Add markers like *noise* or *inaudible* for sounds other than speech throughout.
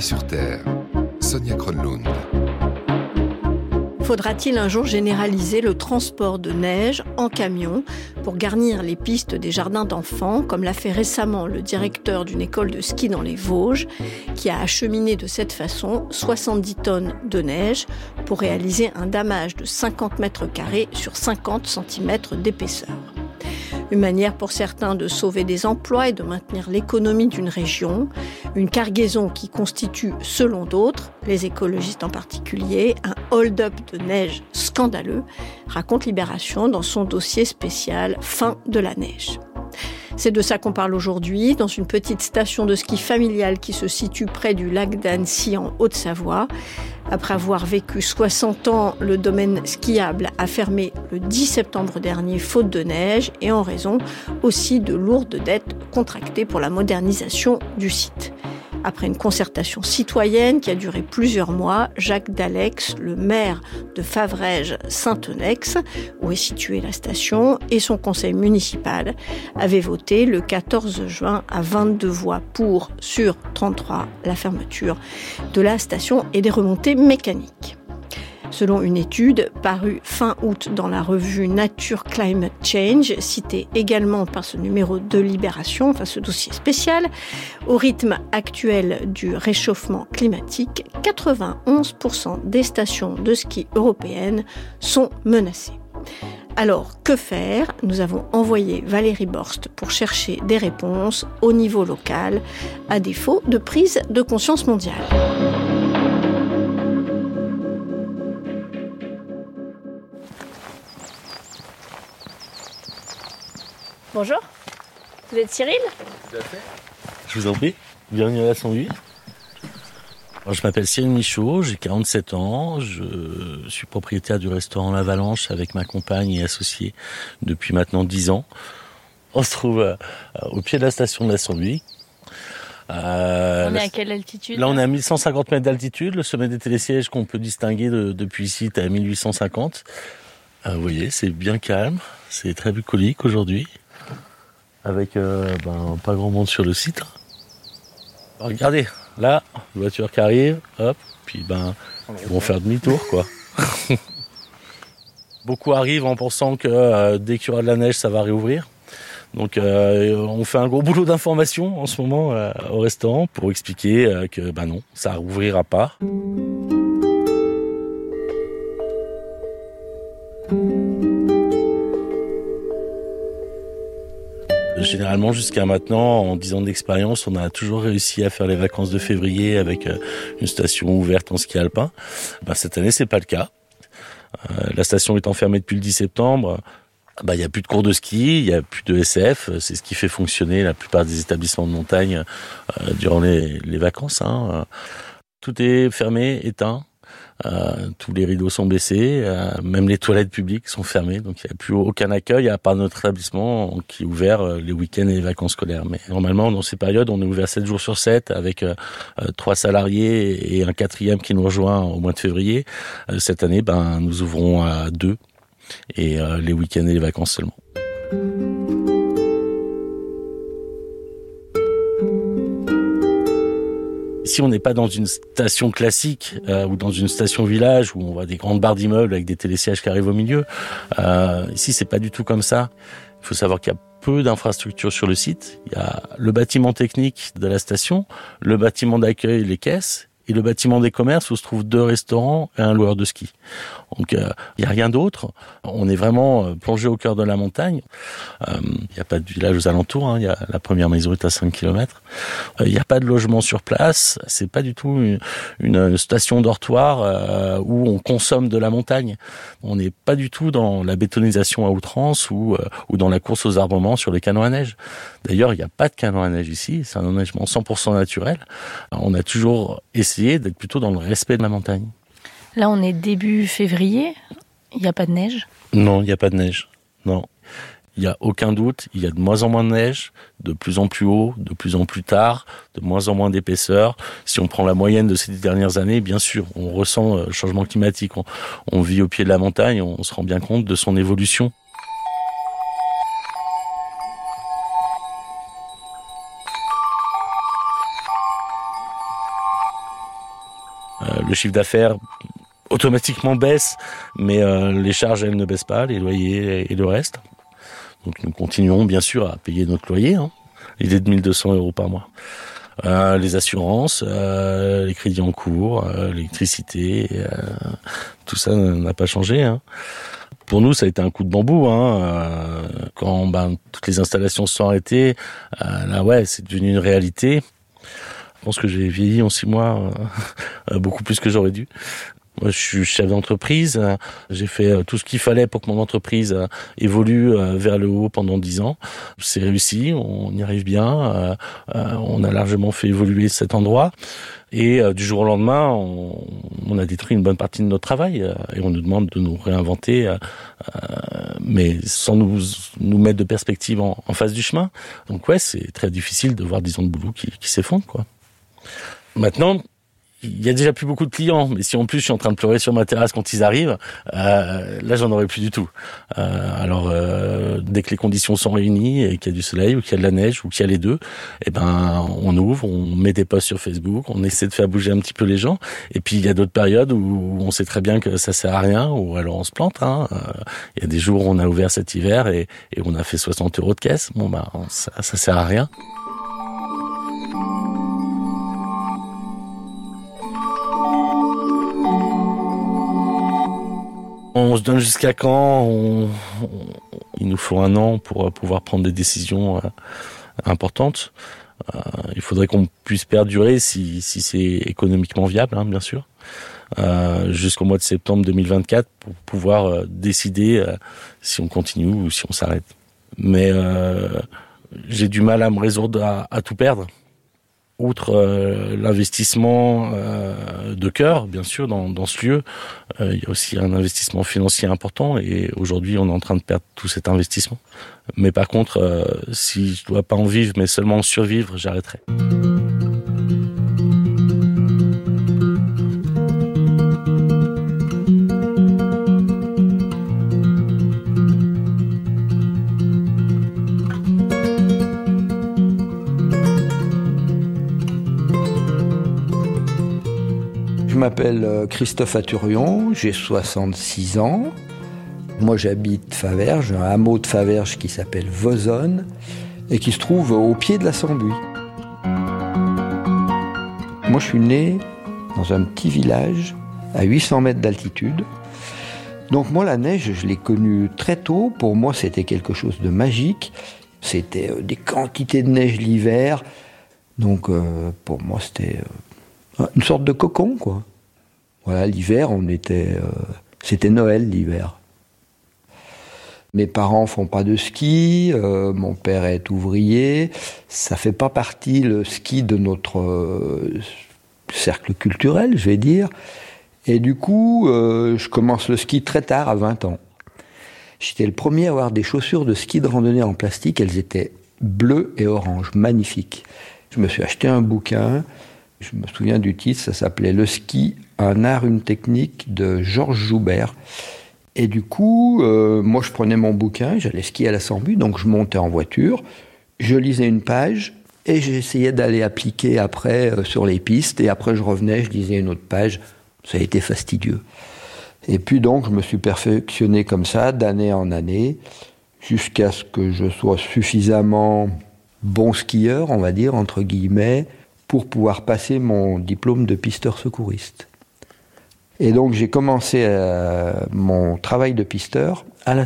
Sur terre. Sonia Kronlund. Faudra-t-il un jour généraliser le transport de neige en camion pour garnir les pistes des jardins d'enfants, comme l'a fait récemment le directeur d'une école de ski dans les Vosges, qui a acheminé de cette façon 70 tonnes de neige pour réaliser un damage de 50 mètres carrés sur 50 cm d'épaisseur? Une manière pour certains de sauver des emplois et de maintenir l'économie d'une région. Une cargaison qui constitue, selon d'autres, les écologistes en particulier, un hold-up de neige scandaleux, raconte Libération dans son dossier spécial Fin de la neige. C'est de ça qu'on parle aujourd'hui, dans une petite station de ski familiale qui se situe près du lac d'Annecy en Haute-Savoie. Après avoir vécu 60 ans, le domaine skiable a fermé le 10 septembre dernier faute de neige et en raison aussi de lourdes dettes contractées pour la modernisation du site. Après une concertation citoyenne qui a duré plusieurs mois, Jacques Dalex, le maire de Favrèges-Saint-Onex, où est située la station, et son conseil municipal avaient voté le 14 juin à 22 voix pour sur 33 la fermeture de la station et des remontées mécaniques. Selon une étude parue fin août dans la revue Nature Climate Change, citée également par ce numéro de Libération, enfin ce dossier spécial, au rythme actuel du réchauffement climatique, 91% des stations de ski européennes sont menacées. Alors, que faire? Nous avons envoyé Valérie Borst pour chercher des réponses au niveau local, à défaut de prise de conscience mondiale. Bonjour, vous êtes Cyril Je vous en prie. Bienvenue à la 108. Alors, je m'appelle Cyril Michaud, j'ai 47 ans, je suis propriétaire du restaurant L'Avalanche avec ma compagne et associé depuis maintenant 10 ans. On se trouve euh, au pied de la station de la 108. Euh, on est à quelle altitude Là, on est à 1150 mètres d'altitude. Le sommet des télésièges qu'on peut distinguer depuis ici est à 1850. Euh, vous voyez, c'est bien calme, c'est très bucolique aujourd'hui avec euh, ben, pas grand monde sur le site. Regardez, là, voiture qui arrive, hop, puis ben, ils vont faire demi-tour, quoi. *laughs* Beaucoup arrivent en pensant que euh, dès qu'il y aura de la neige, ça va réouvrir. Donc euh, on fait un gros boulot d'information en ce moment au restaurant pour expliquer que ben non, ça rouvrira pas. Généralement, jusqu'à maintenant, en 10 ans d'expérience, on a toujours réussi à faire les vacances de février avec euh, une station ouverte en ski alpin. Ben, cette année, c'est pas le cas. Euh, la station est enfermée depuis le 10 septembre. Ben, il n'y a plus de cours de ski, il n'y a plus de SF. C'est ce qui fait fonctionner la plupart des établissements de montagne euh, durant les, les vacances. Hein. Tout est fermé, éteint. Euh, tous les rideaux sont baissés, euh, même les toilettes publiques sont fermées, donc il n'y a plus aucun accueil à part notre établissement qui est ouvert euh, les week-ends et les vacances scolaires. Mais normalement, dans ces périodes, on est ouvert 7 jours sur 7 avec trois salariés et un quatrième qui nous rejoint au mois de février. cette année, ben, nous ouvrons à deux et les week-ends et les vacances seulement. Si on n'est pas dans une station classique euh, ou dans une station village où on voit des grandes barres d'immeubles avec des télésièges qui arrivent au milieu, euh, ici c'est pas du tout comme ça. Il faut savoir qu'il y a peu d'infrastructures sur le site. Il y a le bâtiment technique de la station, le bâtiment d'accueil, les caisses, et le bâtiment des commerces où se trouvent deux restaurants et un loueur de ski. Donc il n'y a rien d'autre. On est vraiment plongé au cœur de la montagne. Il n'y a pas de village aux alentours. Hein. Y a, la première maison est à 5 km. Il n'y a pas de logement sur place. C'est pas du tout une, station dortoir où on consomme de la montagne. On n'est pas du tout dans la bétonisation à outrance ou, ou dans la course aux armements sur les canons à neige. D'ailleurs, il n'y a pas de canon à neige ici. C'est un enneigement 100% naturel. On a toujours essayé d'être plutôt dans le respect de la montagne. Là, on est début février. Il n'y a pas de neige? Non, il n'y a pas de neige. Non. Il n'y a aucun doute, il y a de moins en moins de neige, de plus en plus haut, de plus en plus tard, de moins en moins d'épaisseur. Si on prend la moyenne de ces dernières années, bien sûr, on ressent le changement climatique. On, vit au pied de la montagne, on se rend bien compte de son évolution. Le chiffre d'affaires automatiquement baisse, mais euh, les charges, elles ne baissent pas, les loyers et le reste. Donc nous continuons bien sûr à payer notre loyer. Hein. Il est de 1200 euros par mois. Euh, les assurances, les crédits en cours, l'électricité, tout ça n'a pas changé. Hein. Pour nous, ça a été un coup de bambou. Hein. quand ben, toutes les installations se sont arrêtées, là ouais, c'est devenu une réalité. Je pense que j'ai vieilli en six mois *laughs* euh, beaucoup plus que j'aurais dû. Moi, je suis chef d'entreprise. J'ai fait euh, tout ce qu'il fallait pour que mon entreprise euh, évolue vers le haut pendant dix ans. C'est réussi, on y arrive bien. On a largement fait évoluer cet endroit. Et du jour au lendemain, on, a détruit une bonne partie de notre travail et on nous demande de nous réinventer, mais sans nous, nous mettre de perspective en, face du chemin. Donc ouais, c'est très difficile de voir dix ans de boulot qui, qui s'effondrent, quoi. Maintenant, il y a déjà plus beaucoup de clients, mais si en plus je suis en train de pleurer sur ma terrasse quand ils arrivent, euh, là j'en aurai plus du tout. Euh, alors euh, dès que les conditions sont réunies et qu'il y a du soleil ou qu'il y a de la neige ou qu'il y a les deux, eh ben on ouvre, on met des posts sur Facebook, on essaie de faire bouger un petit peu les gens. Et puis il y a d'autres périodes où on sait très bien que ça sert à rien ou alors on se plante. Hein. Il y a des jours où on a ouvert cet hiver et, on a fait 60 euros de caisse. Bon bah ça, ça sert à rien. Jusqu'à quand Il nous faut un an pour pouvoir prendre des décisions euh, importantes. Euh, il faudrait qu'on puisse perdurer si, c'est économiquement viable, hein, bien sûr, euh, jusqu'au mois de septembre 2024 pour pouvoir décider si on continue ou si on s'arrête. Mais j'ai du mal à me résoudre à tout perdre outre euh, l'investissement euh, de cœur, bien sûr, dans, dans ce lieu, euh, il y a aussi un investissement financier important et aujourd'hui, on est en train de perdre tout cet investissement. Mais par contre, si je dois pas en vivre, mais seulement en survivre, j'arrêterai. M'appelle euh, Christophe Aturion, j'ai 66 ans. Moi j'habite Faverges, un hameau de Faverges qui s'appelle Vozonne et qui se trouve au pied de la Sambuie. Moi je suis né dans un petit village à 800 mètres d'altitude. Donc moi la neige je l'ai connue très tôt, pour moi c'était quelque chose de magique. C'était euh, des quantités de neige l'hiver. Donc euh, pour moi c'était une sorte de cocon, quoi. Voilà, l'hiver, on était, euh, c'était Noël l'hiver. Mes parents font pas de ski, euh, mon père est ouvrier, ça fait pas partie le ski de notre euh, cercle culturel, je vais dire. Et du coup, je commence le ski très tard, à 20 ans. J'étais le premier à avoir des chaussures de ski de randonnée en plastique, elles étaient bleues et oranges, magnifiques. Je me suis acheté un bouquin je me souviens du titre, ça s'appelait Le ski, un art, une technique de Georges Joubert. Et du coup, euh, moi je prenais mon bouquin, j'allais skier à la Sambu, donc je montais en voiture, je lisais une page et j'essayais d'aller appliquer après euh, sur les pistes et après je revenais, je lisais une autre page. Ça a été fastidieux. Et puis donc je me suis perfectionné comme ça d'année en année jusqu'à ce que je sois suffisamment bon skieur, on va dire, entre guillemets, pour pouvoir passer mon diplôme de pisteur secouriste. Et donc j'ai commencé euh, mon travail de pisteur à la.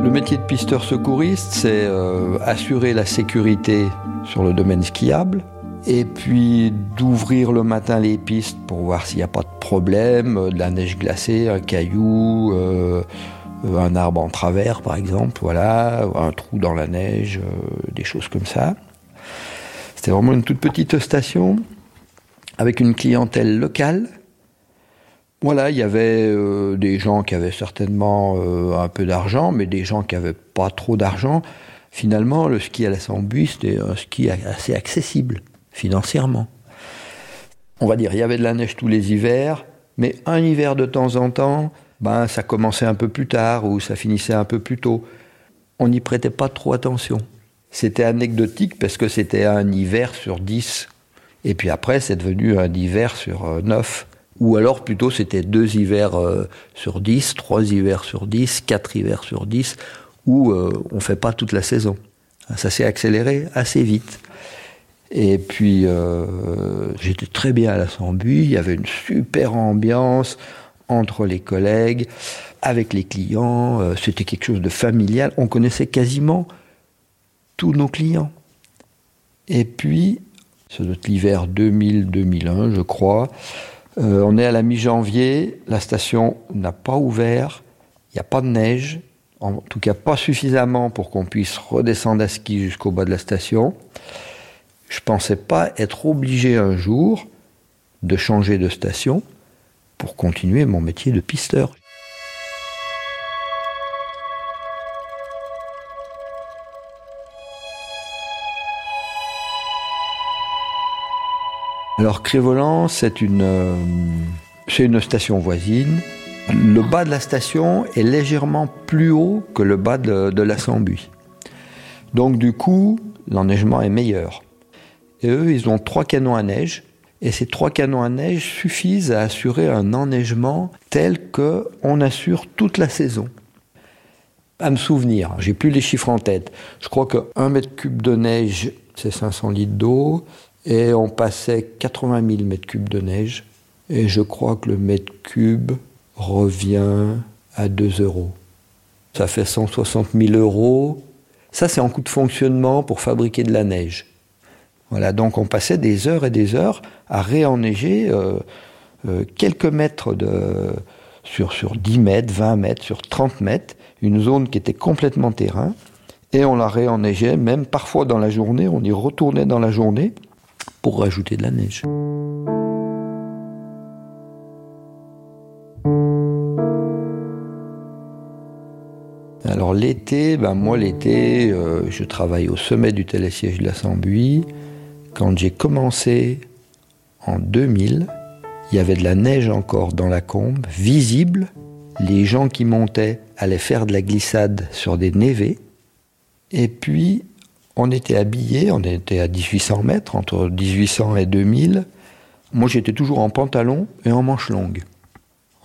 Le métier de pisteur secouriste, c'est euh, assurer la sécurité sur le domaine skiable, et puis d'ouvrir le matin les pistes pour voir s'il n'y a pas de problème, euh, de la neige glacée, un caillou, un arbre en travers par exemple, voilà, un trou dans la neige, des choses comme ça. C'était vraiment une toute petite station avec une clientèle locale voilà, il y avait euh, des gens qui avaient certainement euh, un peu d'argent, mais des gens qui n'avaient pas trop d'argent. Finalement, le ski à la Sambuie, c'était un ski assez accessible financièrement. On va dire, il y avait de la neige tous les hivers, mais un hiver de temps en temps, ben, ça commençait un peu plus tard ou ça finissait un peu plus tôt. On n'y prêtait pas trop attention. C'était anecdotique parce que c'était un hiver sur dix. Et puis après, c'est devenu un hiver sur euh, neuf. Ou alors plutôt c'était deux hivers euh, sur dix, trois hivers sur dix, quatre hivers sur dix, où euh, on ne fait pas toute la saison. Ça s'est accéléré assez vite. Et puis j'étais très bien à la il y avait une super ambiance entre les collègues, avec les clients, c'était quelque chose de familial, on connaissait quasiment tous nos clients. Et puis, c'est l'hiver 2000-2001, je crois, euh, on est à la mi-janvier, la station n'a pas ouvert, il n'y a pas de neige, en tout cas pas suffisamment pour qu'on puisse redescendre à ski jusqu'au bas de la station. Je ne pensais pas être obligé un jour de changer de station pour continuer mon métier de pisteur. Alors Crévolan, c'est une, euh, c'est une station voisine. Le bas de la station est légèrement plus haut que le bas de, la Sambuie. Donc du coup, l'enneigement est meilleur. Et eux, ils ont trois canons à neige. Et ces trois canons à neige suffisent à assurer un enneigement tel qu'on assure toute la saison. À me souvenir, j'ai plus les chiffres en tête. Je crois que 1 mètre cube de neige, c'est 500 litres d'eau et on passait 80 000 mètres cubes de neige. Et je crois que le mètre cube revient à 2 euros. Ça fait 160 000 euros. Ça, c'est en coût de fonctionnement pour fabriquer de la neige. Voilà, donc on passait des heures et des heures à réenneiger euh, euh, quelques mètres de, sur, sur 10 mètres, 20 mètres, sur 30 mètres, une zone qui était complètement terrain. Et on la réenneigeait, même parfois dans la journée, on y retournait dans la journée pour rajouter de la neige. Alors l'été, ben moi l'été, euh, je travaille au sommet du télésiège de la Sambuie. Quand j'ai commencé en 2000, il y avait de la neige encore dans la combe, visible. Les gens qui montaient allaient faire de la glissade sur des névés. Et puis, on était habillés, on était à 1800 mètres, entre 1800 et 2000. Moi, j'étais toujours en pantalon et en manches longues.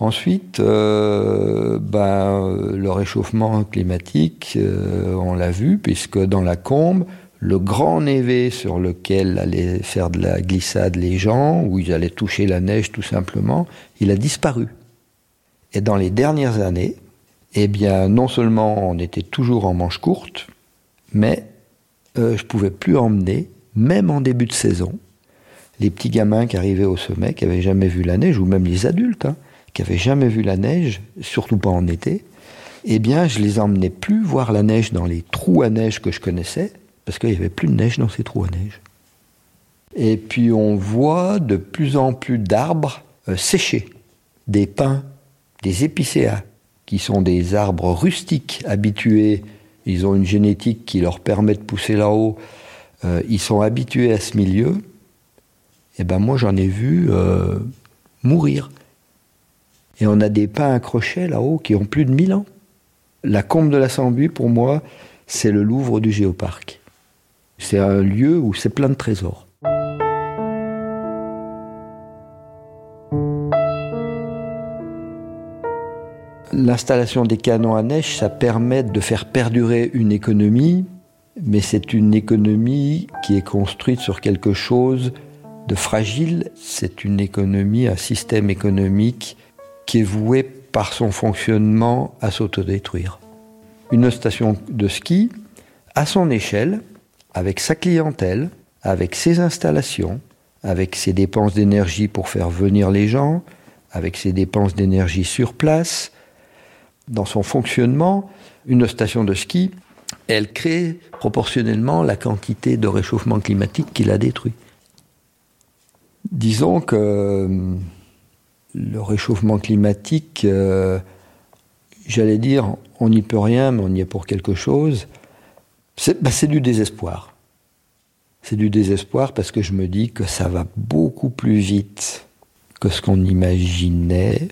Ensuite, euh, ben, le réchauffement climatique, euh, on l'a vu, puisque dans la combe, le grand névé sur lequel allaient faire de la glissade les gens, où ils allaient toucher la neige tout simplement, il a disparu. Et dans les dernières années, eh bien, non seulement on était toujours en manches courtes, mais euh, je pouvais plus emmener, même en début de saison, les petits gamins qui arrivaient au sommet, qui n'avaient jamais vu la neige, ou même les adultes, hein, qui n'avaient jamais vu la neige, surtout pas en été, eh bien, je les emmenais plus voir la neige dans les trous à neige que je connaissais, parce qu'il n'y avait plus de neige dans ces trous à neige. Et puis, on voit de plus en plus d'arbres euh, séchés, des pins, des épicéas, qui sont des arbres rustiques habitués ils ont une génétique qui leur permet de pousser là-haut, euh, ils sont habitués à ce milieu, et eh ben moi j'en ai vu euh, mourir. Et on a des pins accrochés là-haut qui ont plus de 1000 ans. La combe de la pour moi, c'est le Louvre du Géoparc. C'est un lieu où c'est plein de trésors. L'installation des canons à neige, ça permet de faire perdurer une économie, mais c'est une économie qui est construite sur quelque chose de fragile. C'est une économie, un système économique qui est voué par son fonctionnement à s'autodétruire. Une station de ski, à son échelle, avec sa clientèle, avec ses installations, avec ses dépenses d'énergie pour faire venir les gens, avec ses dépenses d'énergie sur place, dans son fonctionnement, une station de ski, elle crée proportionnellement la quantité de réchauffement climatique qui la détruit. Disons que euh, le réchauffement climatique, euh, j'allais dire, on n'y peut rien, mais on y est pour quelque chose. C'est bah, du désespoir. C'est du désespoir parce que je me dis que ça va beaucoup plus vite que ce qu'on imaginait.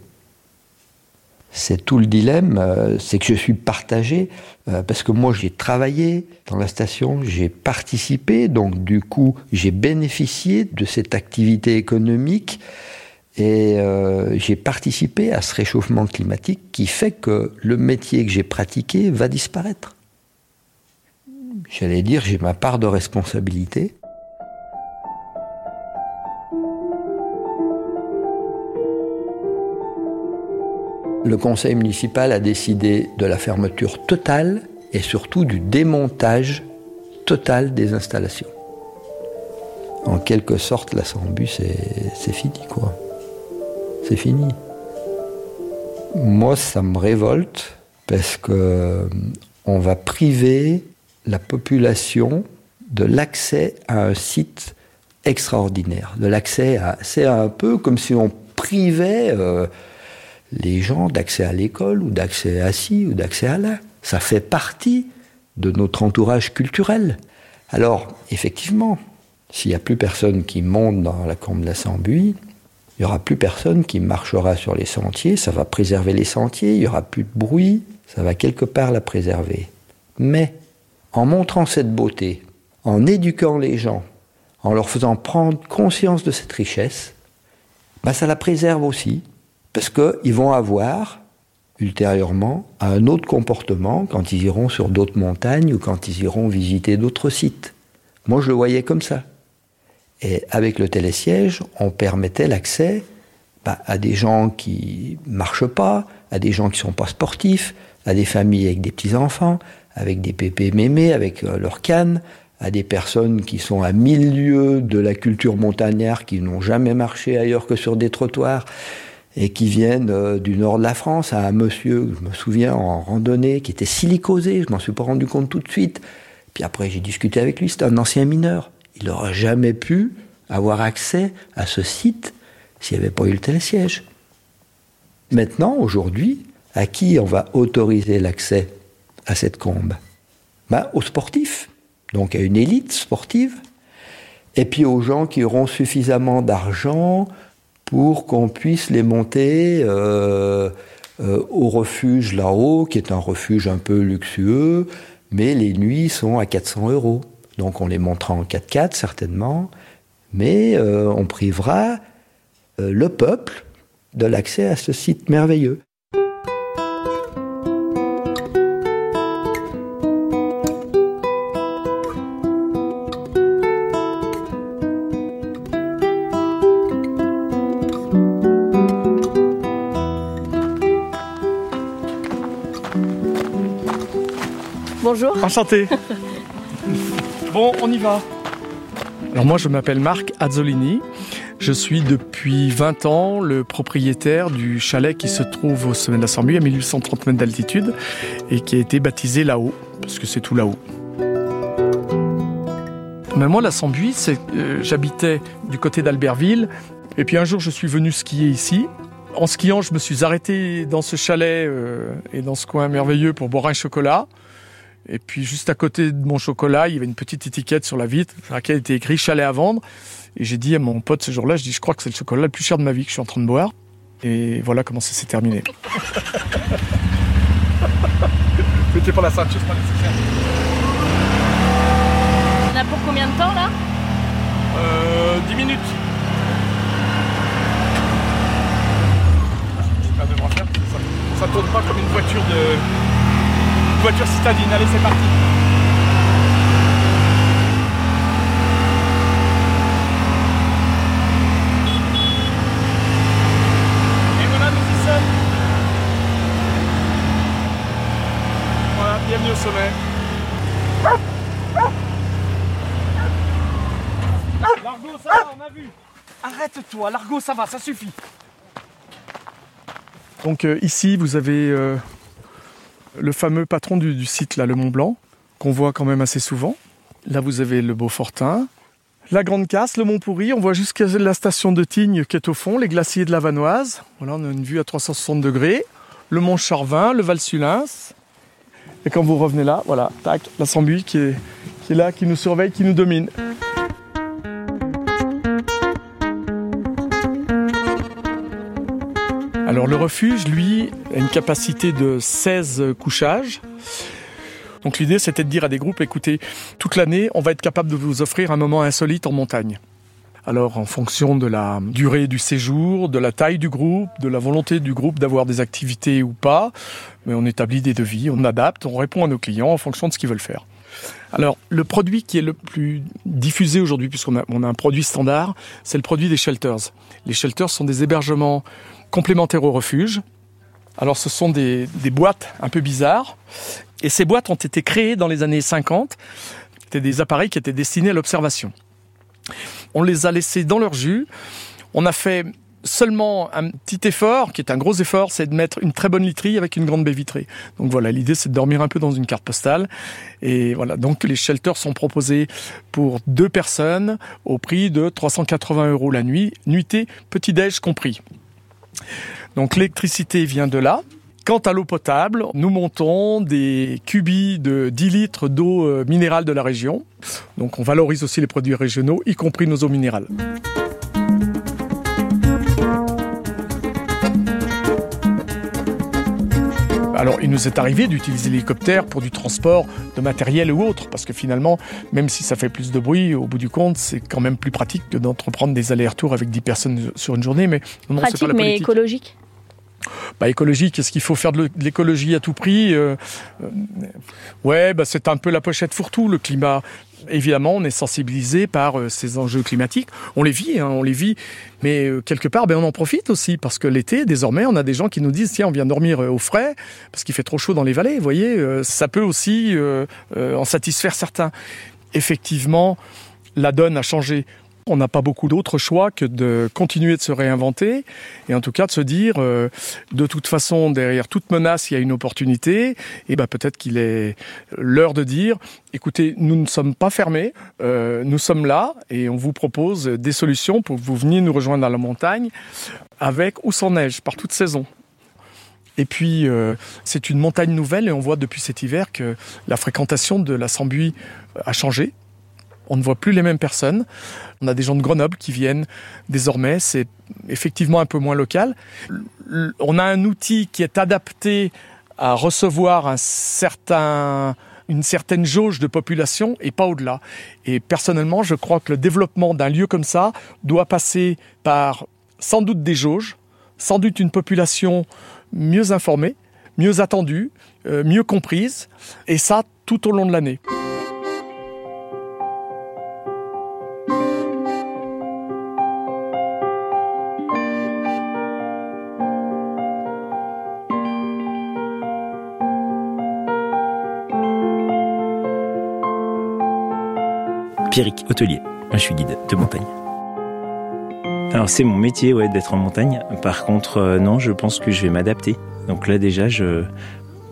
C'est tout le dilemme, euh, c'est que je suis partagé, euh, parce que moi j'ai travaillé dans la station, j'ai participé, donc du coup j'ai bénéficié de cette activité économique et euh, j'ai participé à ce réchauffement climatique qui fait que le métier que j'ai pratiqué va disparaître. J'allais dire, j'ai ma part de responsabilité. Le conseil municipal a décidé de la fermeture totale et surtout du démontage total des installations. En quelque sorte, la Sambu, c'est fini, quoi. C'est fini. Moi, ça me révolte parce que euh, on va priver la population de l'accès à un site extraordinaire, de l'accès à. C'est un peu comme si on privait. Euh, les gens d'accès à l'école ou d'accès à ci ou d'accès à là. Ça fait partie de notre entourage culturel. Alors, effectivement, s'il n'y a plus personne qui monte dans la combe de la Sambuie, il n'y aura plus personne qui marchera sur les sentiers, ça va préserver les sentiers, il n'y aura plus de bruit, ça va quelque part la préserver. Mais, en montrant cette beauté, en éduquant les gens, en leur faisant prendre conscience de cette richesse, bah ça la préserve aussi, parce qu'ils vont avoir ultérieurement un autre comportement quand ils iront sur d'autres montagnes ou quand ils iront visiter d'autres sites. Moi, je le voyais comme ça. Et avec le télésiège, on permettait l'accès bah, à des gens qui marchent pas, à des gens qui sont pas sportifs, à des familles avec des petits-enfants, avec des pépés mémés, avec euh, leurs cannes, à des personnes qui sont à mille lieues de la culture montagnard, qui n'ont jamais marché ailleurs que sur des trottoirs, et qui viennent euh, du nord de la France, à un monsieur, je me souviens, en randonnée, qui était silicosé, je m'en suis pas rendu compte tout de suite. Puis après, j'ai discuté avec lui, c'est un ancien mineur. Il n'aurait jamais pu avoir accès à ce site s'il n'y avait pas eu le télésiège. Maintenant, aujourd'hui, à qui on va autoriser l'accès à cette combe? Ben, Aux sportifs, donc à une élite sportive, et puis aux gens qui auront suffisamment d'argent pour qu'on puisse les monter euh, euh, au refuge là-haut, qui est un refuge un peu luxueux, mais les nuits sont à 400 euros. Donc on les montera en 4x4 certainement, mais euh, on privera le peuple de l'accès à ce site merveilleux. Enchanté. bon, on y va. Alors moi, je m'appelle Marc Azzolini. Je suis depuis 20 ans le propriétaire du chalet qui se trouve au sommet de la Sambu à 1830 mètres d'altitude et qui a été baptisé là-haut, parce que c'est tout là-haut. Mais moi, la Sambuie, c'est, euh, j'habitais du côté d'Albertville. Et puis un jour, je suis venu skier ici. En skiant, je me suis arrêté dans ce chalet euh, et dans ce coin merveilleux pour boire un chocolat. Et puis juste à côté de mon chocolat, il y avait une petite étiquette sur la vitre sur laquelle était écrit chalet à vendre. Et j'ai dit à mon pote ce jour-là, je dis je crois que c'est le chocolat le plus cher de ma vie que je suis en train de boire. Et voilà comment ça s'est terminé. *laughs* C'était pour la ceinture, pas nécessaire. On a pour combien de temps là? Euh 10 minutes. Ça, ça tourne pas comme une voiture citadine. Allez, c'est parti. Et voilà, nous y sommes. Voilà, bienvenue au sommet. Largo, ça va, on a vu. Arrête-toi, Largo, ça va, ça suffit. Donc euh, ici, vous avez euh, le fameux patron du, du site, là, le Mont Blanc, qu'on voit quand même assez souvent. Là, vous avez le Beaufortin, la Grande Casse, le Mont Pourri. On voit jusqu'à la station de Tignes qui est au fond, les glaciers de la Vanoise. Voilà, on a une vue à 360 degrés. Le Mont Charvin, le Val Sulins. Et quand vous revenez là, voilà, tac, la Sambuie qui qui est là, qui nous surveille, qui nous domine. Alors le refuge, lui, a une capacité de 16 couchages. Donc l'idée, c'était de dire à des groupes, écoutez, toute l'année, on va être capable de vous offrir un moment insolite en montagne. Alors en fonction de la durée du séjour, de la taille du groupe, de la volonté du groupe d'avoir des activités ou pas, mais on établit des devis, on adapte, on répond à nos clients en fonction de ce qu'ils veulent faire. Alors, le produit qui est le plus diffusé aujourd'hui, puisqu'on a, un produit standard, c'est le produit des shelters. Les shelters sont des hébergements complémentaires au refuge. Alors, ce sont des, des boîtes un peu bizarres. Et ces boîtes ont été créées dans les années 50. C'était des appareils qui étaient destinés à l'observation. On les a laissés dans leur jus. On a fait seulement un petit effort, qui est un gros effort, c'est de mettre une très bonne literie avec une grande baie vitrée. Donc voilà, l'idée c'est de dormir un peu dans une carte postale. Et voilà, donc les shelters sont proposés pour deux personnes au prix de 380 euros la nuit, nuitée, petit-déj compris. Donc l'électricité vient de là. Quant à l'eau potable, nous montons des cubis de 10 litres d'eau euh, minérale de la région. Donc on valorise aussi les produits régionaux, y compris nos eaux minérales. Alors, il nous est arrivé d'utiliser l'hélicoptère pour du transport de matériel ou autre, parce que finalement, même si ça fait plus de bruit, au bout du compte, c'est quand même plus pratique que d'entreprendre des allers-retours avec 10 personnes sur une journée. Mais non, Pratique, c'est pas la mais écologique? Bah, écologique, est-ce qu'il faut faire de l'é- de l'écologie à tout prix Euh, euh, Ouais, bah, c'est un peu la pochette fourre-tout, le climat. Évidemment, on est sensibilisé par euh, ces enjeux climatiques. On les vit, hein, on les vit. Mais quelque part, ben, on en profite aussi parce que l'été, désormais, on a des gens qui nous disent tiens, on vient dormir au frais parce qu'il fait trop chaud dans les vallées. Vous voyez, ça peut aussi en satisfaire certains. Effectivement, la donne a changé. On n'a pas beaucoup d'autres choix que de continuer de se réinventer et en tout cas de se dire euh, de toute façon derrière toute menace il y a une opportunité et ben peut-être qu'il est l'heure de dire écoutez nous ne sommes pas fermés euh, nous sommes là et on vous propose des solutions pour que vous veniez nous rejoindre dans la montagne avec ou sans neige par toute saison. Et puis, euh, c'est une montagne nouvelle et on voit depuis cet hiver que la fréquentation de la Sambuie a changé. On ne voit plus les mêmes personnes. On a des gens de Grenoble qui viennent désormais. C'est effectivement un peu moins local. On a un outil qui est adapté à recevoir une certaine jauge de population et pas au-delà. Et personnellement, je crois que le développement d'un lieu comme ça doit passer par sans doute des jauges, sans doute une population mieux informée, mieux attendue, euh, mieux comprise, et ça tout au long de l'année. Pierrick Hôtelier. Moi, je suis guide de montagne. Alors, c'est mon métier, ouais, d'être en montagne. Par contre, euh, non, je pense que je vais m'adapter. Donc là, déjà, je,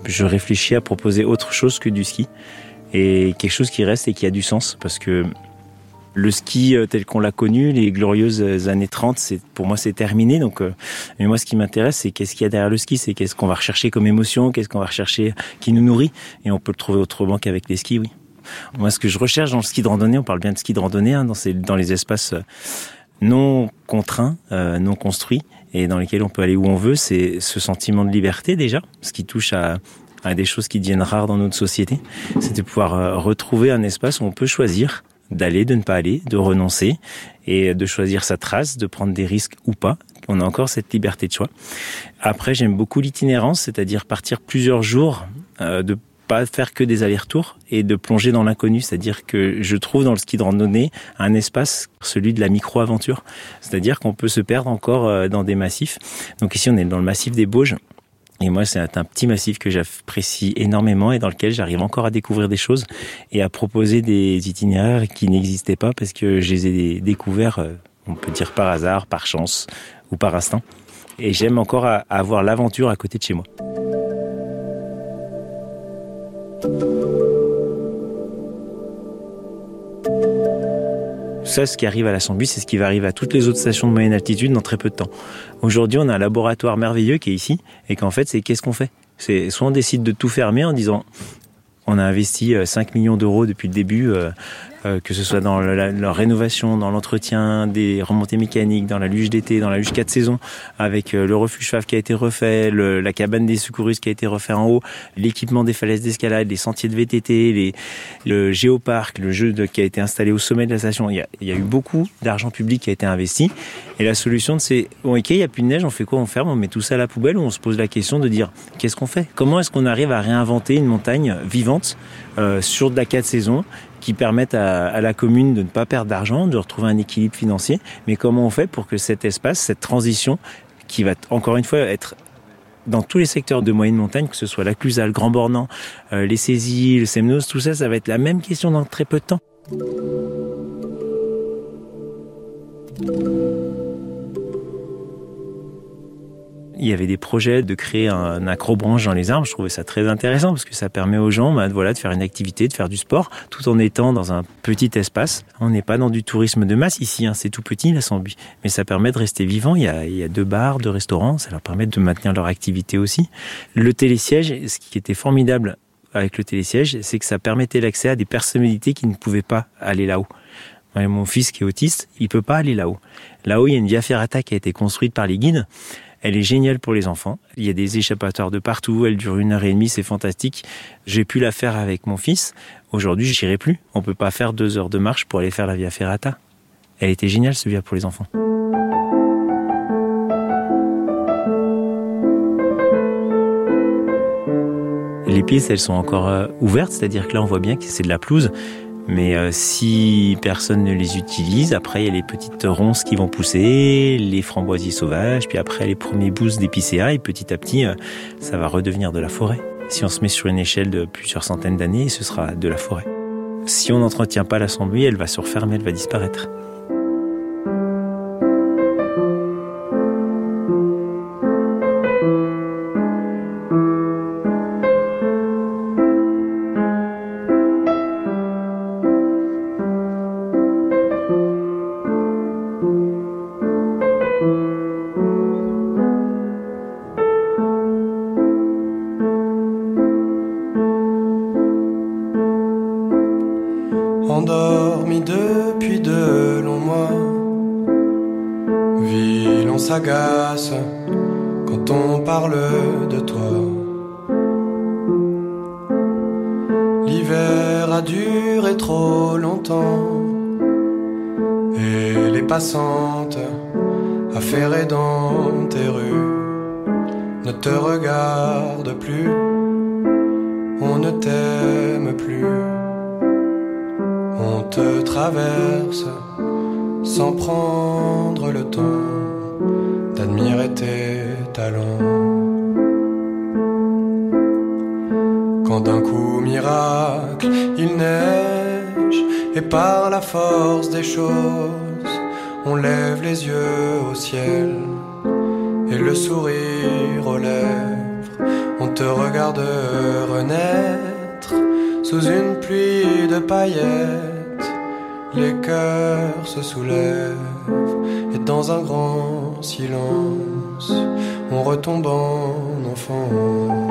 je réfléchis à proposer autre chose que du ski. Et quelque chose qui reste et qui a du sens. Parce que le ski euh, tel qu'on l'a connu, les glorieuses années 30, c'est, pour moi, c'est terminé. Donc, euh, mais moi, ce qui m'intéresse, c'est qu'est-ce qu'il y a derrière le ski, c'est qu'est-ce qu'on va rechercher comme émotion, qu'est-ce qu'on va rechercher qui nous nourrit? Et on peut le trouver autrement qu'avec les skis, oui. Moi, ce que je recherche dans le ski de randonnée, on parle bien de ski de randonnée, hein, dans, ces, dans les espaces euh, non contraints, euh, non construits, et dans lesquels on peut aller où on veut, c'est ce sentiment de liberté déjà, ce qui touche à, à des choses qui deviennent rares dans notre société, c'est de pouvoir euh, retrouver un espace où on peut choisir d'aller, de ne pas aller, de renoncer, et de choisir sa trace, de prendre des risques ou pas. On a encore cette liberté de choix. Après, j'aime beaucoup l'itinérance, c'est-à-dire partir plusieurs jours, de faire que des allers-retours et de plonger dans l'inconnu. C'est-à-dire que je trouve dans le ski de randonnée un espace, celui de la micro-aventure. C'est-à-dire qu'on peut se perdre encore euh, dans des massifs. Donc ici, on est dans le massif des Bauges. Et moi, c'est un petit massif que j'apprécie énormément et dans lequel j'arrive encore à découvrir des choses et à proposer des itinéraires qui n'existaient pas parce que je les ai découverts, euh, on peut dire par hasard, par chance ou par instinct. Et j'aime encore avoir l'aventure à côté de chez moi. Ça, ce qui arrive à la Sambuie, c'est ce qui va arriver à toutes les autres stations de moyenne altitude dans très peu de temps. Aujourd'hui, on a un laboratoire merveilleux qui est ici, et qu'en fait, c'est qu'est-ce qu'on fait? C'est soit on décide de tout fermer en disant on a investi 5 euh, millions d'euros depuis le début euh, que ce soit dans la, rénovation, dans l'entretien des remontées mécaniques, dans la luge d'été, dans la luge 4 saisons, avec euh, le refuge FAV qui a été refait, la cabane des secouristes qui a été refait en haut, l'équipement des falaises d'escalade, les sentiers de VTT, le géoparc, le jeu qui a été installé au sommet de la station. Il y a, il y a eu beaucoup d'argent public qui a été investi. Et la solution, c'est, bon, ok, il n'y a plus de neige, on fait quoi On ferme, on met tout ça à la poubelle ou on se pose la question de dire, qu'est-ce qu'on fait? Comment est-ce qu'on arrive à réinventer une montagne vivante euh, sur de la 4 saisons qui permettent à, la commune de ne pas perdre d'argent, de retrouver un équilibre financier. Mais comment on fait pour que cet espace, cette transition, qui va encore une fois être dans tous les secteurs de moyenne montagne, que ce soit la Clusaz, le Grand Bornand, euh, les Saisies, le Semnos, tout ça, ça va être la même question dans très peu de temps. Il y avait des projets de créer un accrobranche dans les arbres. Je trouvais ça très intéressant parce que ça permet aux gens bah, voilà, de faire une activité, de faire du sport, tout en étant dans un petit espace. On n'est pas dans du tourisme de masse ici, hein. c'est tout petit la. Mais ça permet de rester vivant. Il y, a, il y a deux bars, deux restaurants, ça leur permet de maintenir leur activité aussi. Le télésiège, ce qui était formidable avec le télésiège, c'est que ça permettait l'accès à des personnalités qui ne pouvaient pas aller là-haut. Mon fils qui est autiste, il peut pas aller là-haut. Là-haut, il y a une via qui a été construite par les guides elle est géniale pour les enfants. Il y a des échappatoires de partout. Elle dure une heure et demie. C'est fantastique. J'ai pu la faire avec mon fils. Aujourd'hui, je n'irai plus. On peut pas faire deux heures de marche pour aller faire la Via Ferrata. Elle était géniale, ce via pour les enfants. Les pistes, elles sont encore euh, ouvertes, c'est-à-dire que là, on voit bien que c'est de la pelouse. Mais euh, si personne ne les utilise, après il y a les petites ronces qui vont pousser, les framboisiers sauvages, puis après les premiers boosts d'épicéa, et petit à petit, euh, ça va redevenir de la forêt. Si on se met sur une échelle de plusieurs centaines d'années, ce sera de la forêt. Si on n'entretient pas la sambouille, elle va se refermer, elle va disparaître. prendre le temps d'admirer tes talents. Quand d'un coup miracle il neige et par la force des choses on lève les yeux au ciel et le sourire aux lèvres, on te regarde renaître sous une pluie de paillettes les cœurs se soulèvent.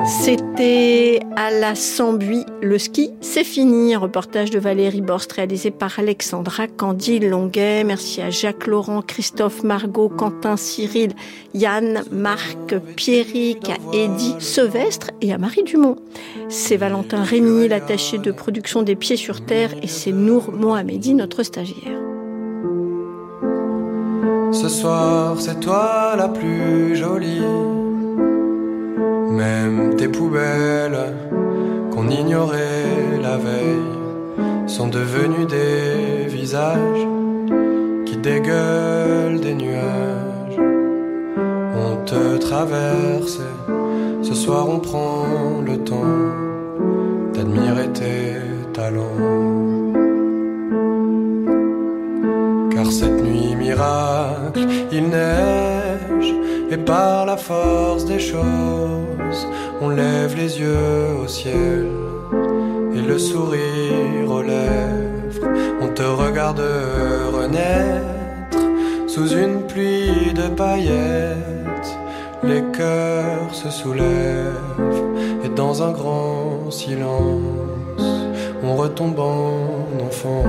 C'était à la Sambuie. Le ski, c'est fini. reportage de Valérie Borst réalisé par Alexandra Candy Longuet. Merci à Jacques Laurent, Christophe Margot, Quentin Cyril, Yann, Marc, Pierrick, à Eddie Sevestre et à Marie Dumont. C'est Valentin Rémy, l'attaché de production des Pieds sur Terre, et c'est Nour Mohamedi, notre stagiaire. Ce soir, c'est toi la plus jolie. Même tes poubelles qu'on ignorait la veille sont devenus des visages qui dégueulent des nuages. On te traverse, ce soir on prend le temps d'admirer tes talents. Il neige, et par la force des choses, on lève les yeux au ciel et le sourire aux lèvres. On te regarde renaître sous une pluie de paillettes. Les cœurs se soulèvent et dans un grand silence, on retombe en enfant.